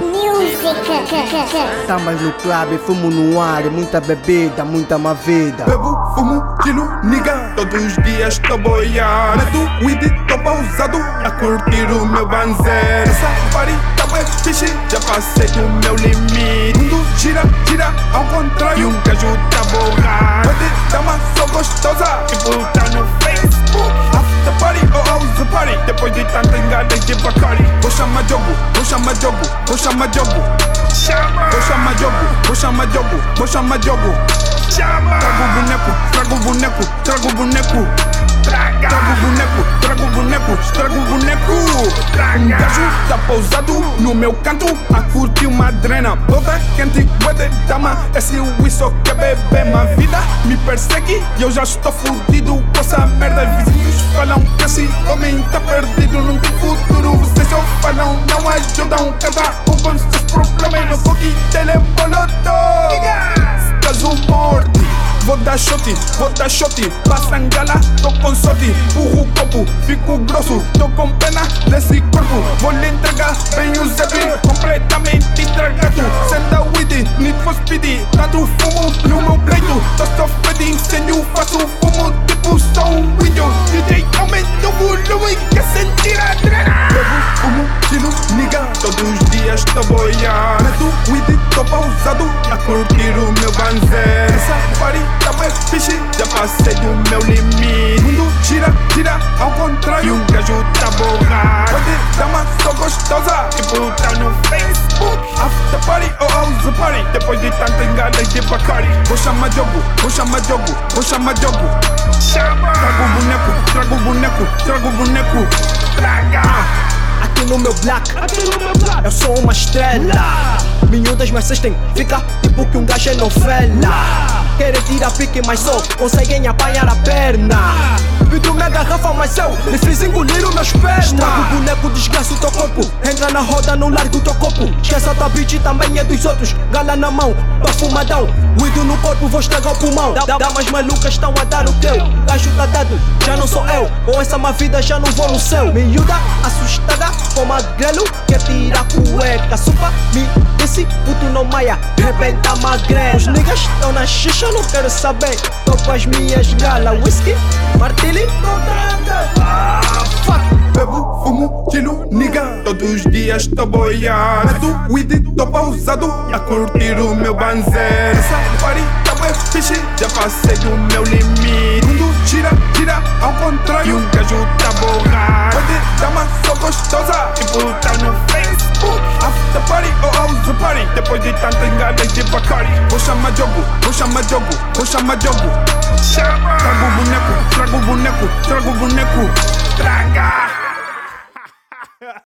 Music. Tamas no clube, fumo no ar, muita bebida, muita má vida. Bebo, fumo, tiro, niga Todos os dias tô boiar Meto weed, tô pausado A curtir o meu banzer Essa party tá bué fixe Já passei do meu limite Mundo gira, gira ao contrário Um gajo tá borrar Pode dar uma só gostosa E Depois de tanta engada de Bacardi Vou chamar jogo, vou chamar jogo Vou chamar jogo Chama! Vou chamar jogo, vou chamar jogo Vou chamar jogo Chama! Trago o boneco, trago o boneco, trago o boneco. Traga! Trago o boneco, trago o boneco, trago o boneco. Traga! Um gajo tá pousado no meu canto a curtir uma drena. Toda quente, weather, dama. Esse whisky só quer beber. Minha vida me persegue e eu já estou fudido com essa merda. Que esse homem tá perdido, não tem futuro. Vocês só falam, não ajudam. Cada um com seus problemas. No coque, telefone, caso morte Vou dar shot, vou dar shot. Passa engala, tô com sorte. Burro copo, fico grosso. Tô com pena desse corpo. Vou lhe entregar bem o zep Completamente estragado Senta weed, aumenta o volume Quer sentir a adrenalina Bebo, fumo, tiro, niga Todos os dias tô boiar Meto weed, tô pausado A curtir o meu banzer Essa party tá bem fixe Já passei do meu limite Mundo gira, gira ao contrário Um gajo tá borrado Pode dar uma só gostosa E botar no Facebook. After party, oh house party. Depois de tanta engada de Bacardi Vou chamar jogo, vou chamar jogo Vou chamar jogo Chama! Trago o boneco, o boneco Trago o boneco Traga! Aqui no meu black, eu sou uma estrela. Miúdas, mas cês têm fica tipo que um gajo é novela. Querem tirar pique, mas só conseguem apanhar a perna. Vidro minha garrafa, mas eu lhe fiz engolir o meus pernas. Estrago o boneco, teu Entra na roda, não larga o teu copo. Esquece a tua bitch, também é dos outros. Gala na mão, perfumadão. Uido no corpo, vou estragar o pulmão. Da- Damas malucas estão a dar o teu. Gajo tá dado, já não sou eu. Com essa má vida, já não vou no céu. Miúda, assustada, com magrelo. Quer tirar cueca, supa, me disse, puto não maia. Rebenta magrelo. Os niggas estão na xixa, não quero saber. Tô com as minhas galas, whisky, martini, ah, fuck. Bebo, fumo, tiro, niga Todos os dias tô boiar Meto weed, tô pausado A curtir o meu banzer. Essa party tá bem fixe Já passei do meu limite. Mundo gira, gira ao contrário Um gajo tá borrado Pode dar uma só gostosa E botar no Facebook. After party, oh house party. Depois de tanta engada de Bacardi Vou chamar jogo, vou chamar jogo Vou chamar jogo Chama! Trago o boneco, trago o boneco Trago o boneco!